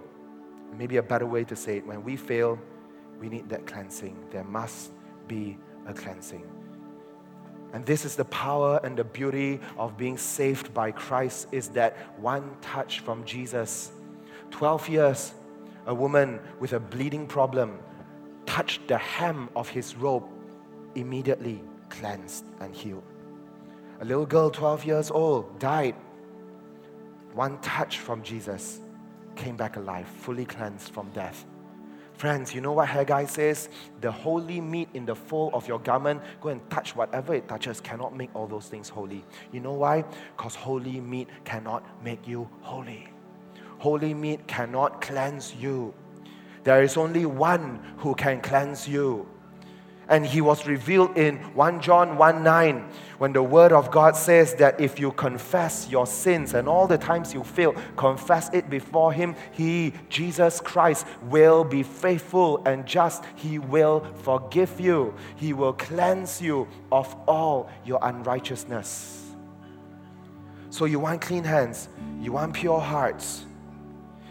maybe a better way to say it, when we fail, we need that cleansing. There must be a cleansing. And this is the power and the beauty of being saved by Christ is that one touch from Jesus. 12 years a woman with a bleeding problem touched the hem of his robe, immediately cleansed and healed. A little girl, 12 years old, died. One touch from Jesus came back alive, fully cleansed from death. Friends, you know what Haggai says? The holy meat in the fold of your garment, go and touch whatever it touches, cannot make all those things holy. You know why? Because holy meat cannot make you holy holy meat cannot cleanse you. There is only one who can cleanse you. And he was revealed in 1 John 1 9, when the word of God says that if you confess your sins and all the times you fail, confess it before him, he, Jesus Christ, will be faithful and just. He will forgive you, he will cleanse you of all your unrighteousness. So, you want clean hands, you want pure hearts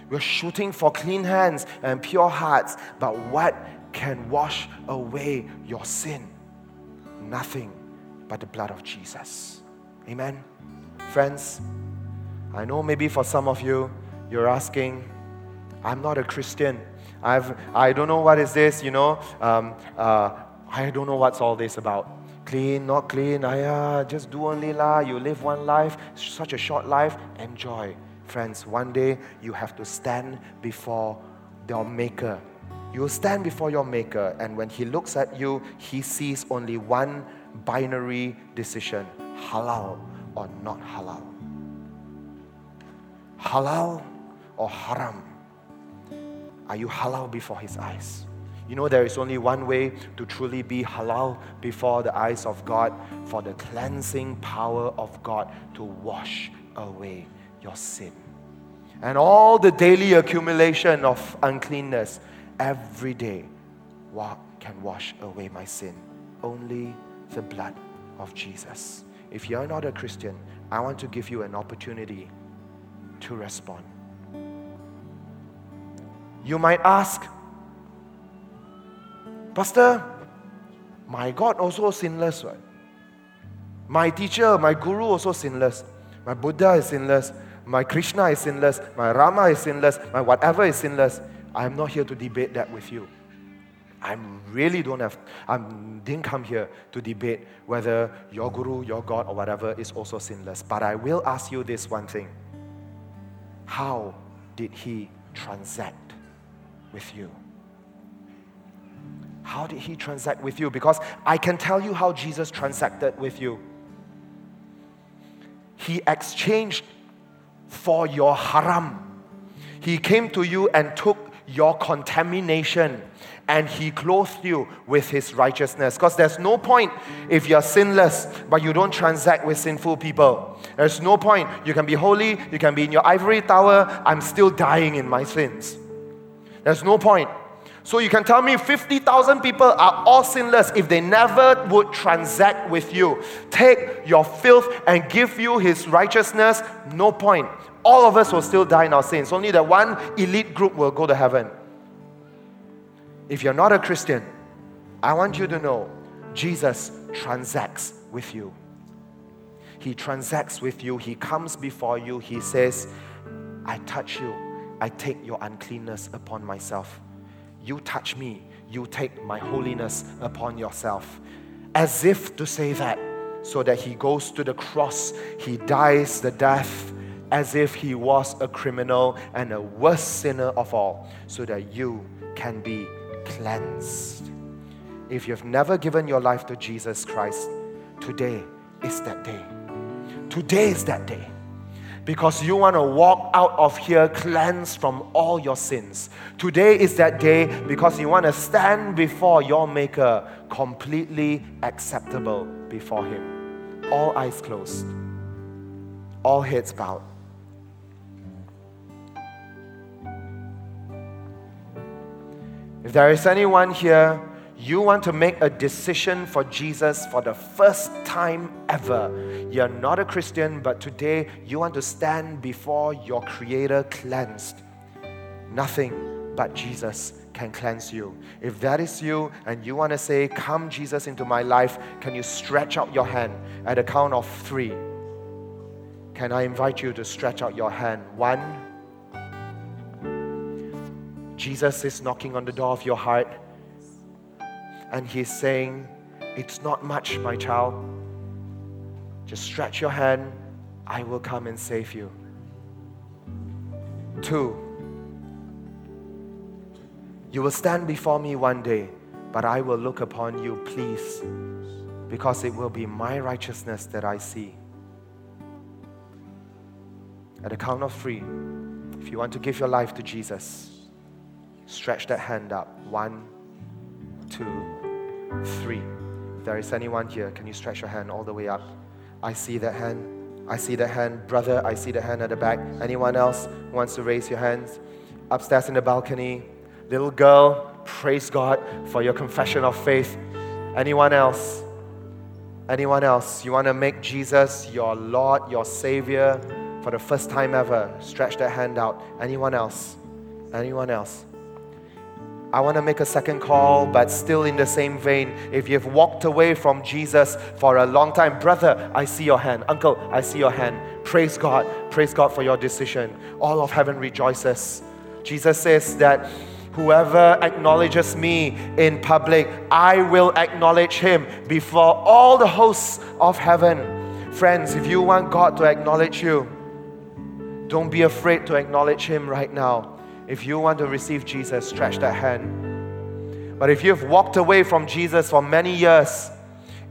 we're shooting for clean hands and pure hearts. But what can wash away your sin? Nothing but the blood of Jesus. Amen. Friends, I know maybe for some of you, you're asking, I'm not a Christian. I've, I don't know what is this, you know. Um, uh, I don't know what's all this about. Clean, not clean, I, uh, just do only la. You live one life, such a short life, enjoy. Friends, one day you have to stand before your Maker. You will stand before your Maker, and when He looks at you, He sees only one binary decision halal or not halal. Halal or haram. Are you halal before His eyes? You know, there is only one way to truly be halal before the eyes of God for the cleansing power of God to wash away your sin. And all the daily accumulation of uncleanness every day can wash away my sin? Only the blood of Jesus. If you're not a Christian, I want to give you an opportunity to respond. You might ask, Pastor, my God also sinless, right? My teacher, my guru also sinless. My Buddha is sinless. My Krishna is sinless. My Rama is sinless. My whatever is sinless. I am not here to debate that with you. I really don't have, I didn't come here to debate whether your guru, your God, or whatever is also sinless. But I will ask you this one thing How did he transact with you? How did he transact with you? Because I can tell you how Jesus transacted with you. He exchanged for your haram. He came to you and took your contamination and he clothed you with his righteousness. Because there's no point if you're sinless, but you don't transact with sinful people. There's no point. You can be holy, you can be in your ivory tower, I'm still dying in my sins. There's no point. So you can tell me 50,000 people are all sinless if they never would transact with you. Take your filth and give you his righteousness, no point. All of us will still die in our sins. Only that one elite group will go to heaven. If you're not a Christian, I want you to know Jesus transacts with you. He transacts with you. He comes before you. He says, I touch you. I take your uncleanness upon myself. You touch me. You take my holiness upon yourself. As if to say that, so that he goes to the cross, he dies the death as if he was a criminal and a worst sinner of all, so that you can be cleansed. If you've never given your life to Jesus Christ, today is that day. Today is that day. Because you want to walk out of here cleansed from all your sins. Today is that day because you want to stand before your Maker completely acceptable before Him. All eyes closed, all heads bowed. If there is anyone here, you want to make a decision for Jesus for the first time ever. You're not a Christian, but today you want to stand before your Creator cleansed. Nothing but Jesus can cleanse you. If that is you and you want to say, Come, Jesus, into my life, can you stretch out your hand at a count of three? Can I invite you to stretch out your hand? One, Jesus is knocking on the door of your heart and He's saying, It's not much, my child. Just stretch your hand, I will come and save you. Two, you will stand before me one day, but I will look upon you, please, because it will be my righteousness that I see. At the count of three, if you want to give your life to Jesus, Stretch that hand up. One, two, three. If there is anyone here, can you stretch your hand all the way up? I see that hand. I see that hand. Brother, I see the hand at the back. Anyone else wants to raise your hands? Upstairs in the balcony. Little girl, praise God for your confession of faith. Anyone else? Anyone else? You want to make Jesus your Lord, your Savior for the first time ever? Stretch that hand out. Anyone else? Anyone else? I want to make a second call, but still in the same vein. If you've walked away from Jesus for a long time, brother, I see your hand. Uncle, I see your hand. Praise God. Praise God for your decision. All of heaven rejoices. Jesus says that whoever acknowledges me in public, I will acknowledge him before all the hosts of heaven. Friends, if you want God to acknowledge you, don't be afraid to acknowledge him right now. If you want to receive Jesus, stretch that hand. But if you've walked away from Jesus for many years,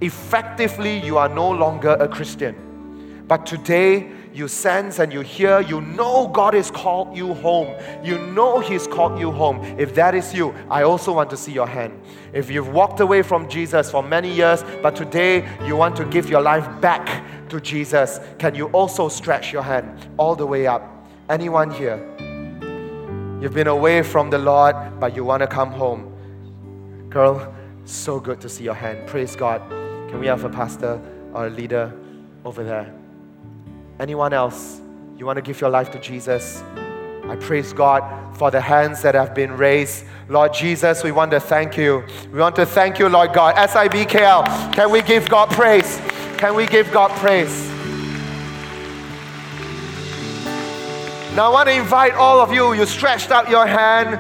effectively you are no longer a Christian. But today, you sense and you hear, you know God has called you home. You know He's called you home. If that is you, I also want to see your hand. If you've walked away from Jesus for many years, but today you want to give your life back to Jesus, can you also stretch your hand all the way up? Anyone here? You've been away from the Lord, but you want to come home. Girl, so good to see your hand. Praise God. Can we have a pastor or a leader over there? Anyone else? You want to give your life to Jesus? I praise God for the hands that have been raised. Lord Jesus, we want to thank you. We want to thank you, Lord God. SIBKL, can we give God praise? Can we give God praise? Now I want to invite all of you, you stretched out your hand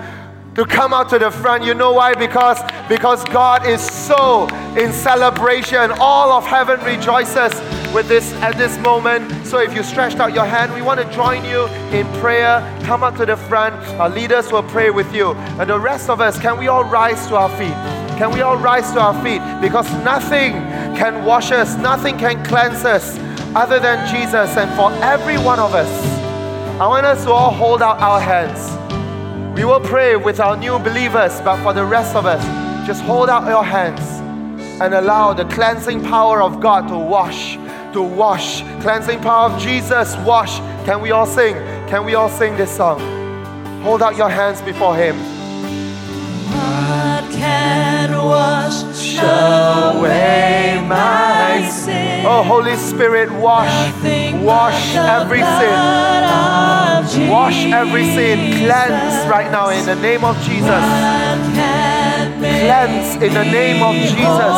to come out to the front. You know why? Because, because God is so in celebration. All of heaven rejoices with this at this moment. So if you stretched out your hand, we want to join you in prayer. Come up to the front. Our leaders will pray with you. And the rest of us, can we all rise to our feet? Can we all rise to our feet? Because nothing can wash us, nothing can cleanse us other than Jesus. And for every one of us, I want us to all hold out our hands. We will pray with our new believers, but for the rest of us, just hold out your hands and allow the cleansing power of God to wash, to wash. Cleansing power of Jesus, wash. Can we all sing? Can we all sing this song? Hold out your hands before Him. Oh, Holy Spirit, wash, wash every sin. Wash every sin. Cleanse right now in the name of Jesus. Cleanse in the name of Jesus.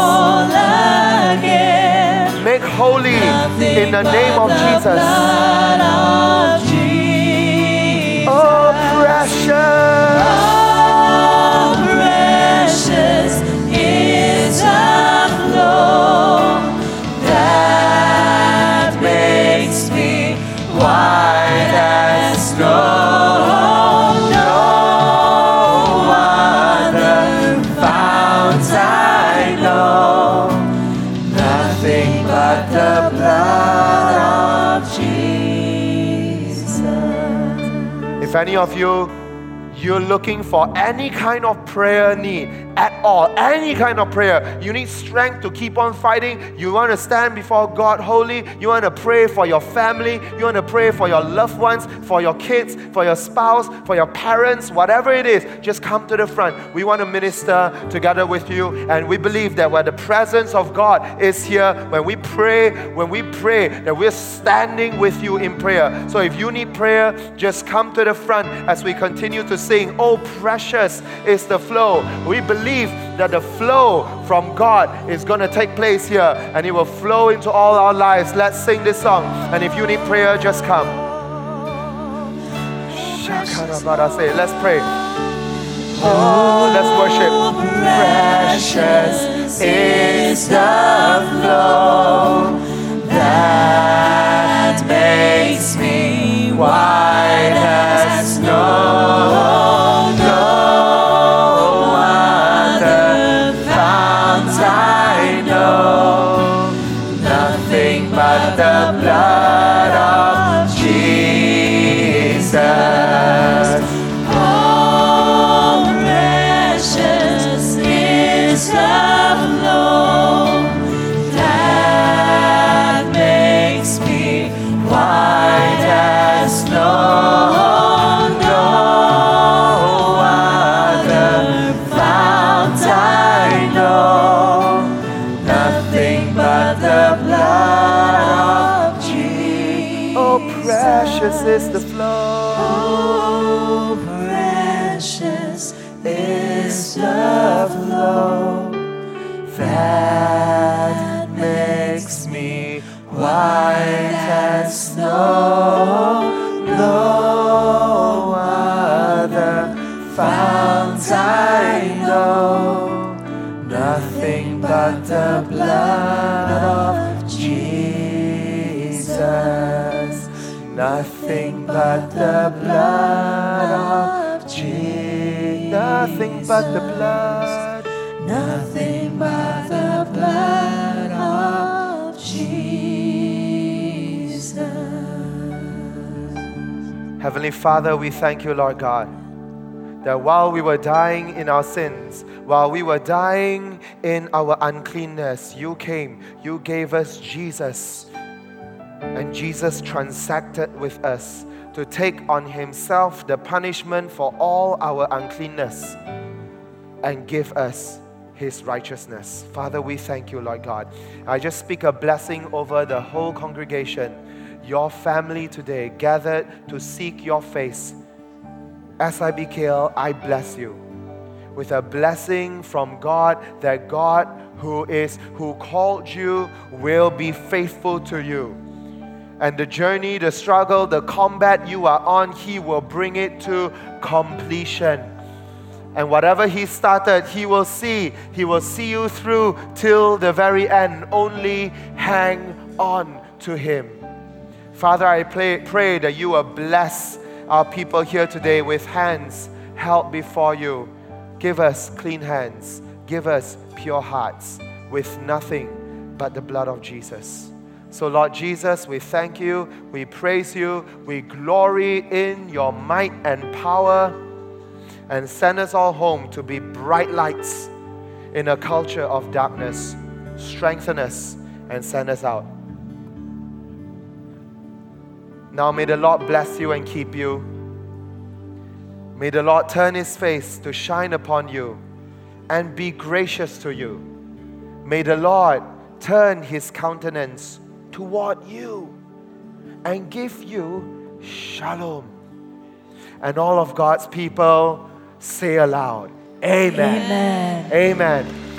Make holy in the name of Jesus. blood of oh, Jesus. Oh, precious. Oh, precious is the flow If any of you you're looking for any kind of prayer need at all, any kind of prayer, you need strength to keep on fighting. You want to stand before God holy. You want to pray for your family. You want to pray for your loved ones, for your kids, for your spouse, for your parents, whatever it is. Just come to the front. We want to minister together with you, and we believe that where the presence of God is here, when we pray, when we pray, that we're standing with you in prayer. So if you need prayer, just come to the front as we continue to sing, Oh, precious is the flow. We believe that the flow from God is going to take place here and it will flow into all our lives. Let's sing this song. And if you need prayer, just come. Let's pray. Oh, let's worship. Precious is the flow Heavenly Father, we thank you, Lord God, that while we were dying in our sins, while we were dying in our uncleanness, you came, you gave us Jesus. And Jesus transacted with us to take on himself the punishment for all our uncleanness and give us his righteousness. Father, we thank you, Lord God. I just speak a blessing over the whole congregation, your family today gathered to seek your face. SIBKL, I bless you with a blessing from God that God who is who called you will be faithful to you. And the journey, the struggle, the combat you are on, he will bring it to completion. And whatever he started, he will see. He will see you through till the very end. Only hang on to him. Father, I pray, pray that you will bless our people here today with hands held before you. Give us clean hands. Give us pure hearts with nothing but the blood of Jesus. So, Lord Jesus, we thank you, we praise you, we glory in your might and power and send us all home to be bright lights in a culture of darkness. Strengthen us and send us out. Now may the Lord bless you and keep you. May the Lord turn his face to shine upon you and be gracious to you. May the Lord turn his countenance toward you and give you shalom. And all of God's people say aloud, Amen. Amen. Amen.